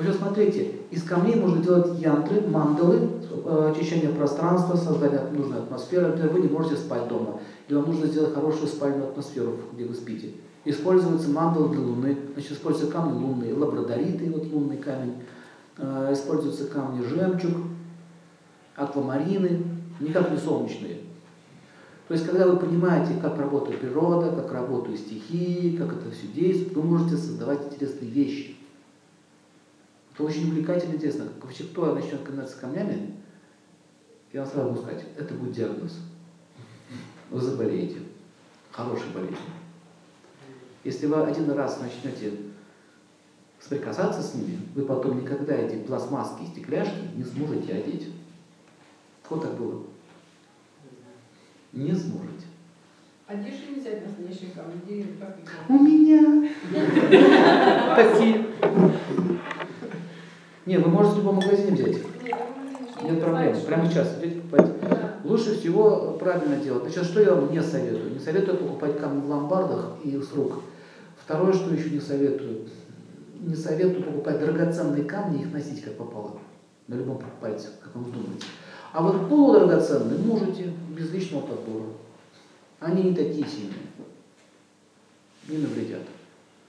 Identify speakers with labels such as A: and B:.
A: Общем, смотрите, из камней можно делать янтры, мандалы, э, очищение пространства, создание нужной атмосферы. Например, вы не можете спать дома, или вам нужно сделать хорошую спальную атмосферу, где вы спите. Используются мандалы для Луны, значит, используются камни лунные, лабрадориты, вот лунный камень, э, используются камни жемчуг, аквамарины, никак не солнечные. То есть, когда вы понимаете, как работает природа, как работают стихии, как это все действует, вы можете создавать интересные вещи. Это очень увлекательно интересно. Вообще, кто начнет кидаться камнями, я вам сразу могу сказать, это будет диагноз. Вы заболеете. Хороший болезнь. Если вы один раз начнете соприкасаться с ними, вы потом никогда эти пластмасски и стекляшки не сможете одеть. Вот так было не сможете.
B: А дешевле не взять настоящие камни?
A: У меня такие. Не, вы можете в любом магазине взять. Нет проблем. Прямо сейчас идете покупать. Лучше всего правильно делать. Значит, что я вам не советую? Не советую покупать камни в ломбардах и с рук. Второе, что еще не советую. Не советую покупать драгоценные камни и их носить как попало. На любом покупайте, как вам думаете. А вот полудрагоценные можете без личного подбора. Они не такие сильные, не навредят.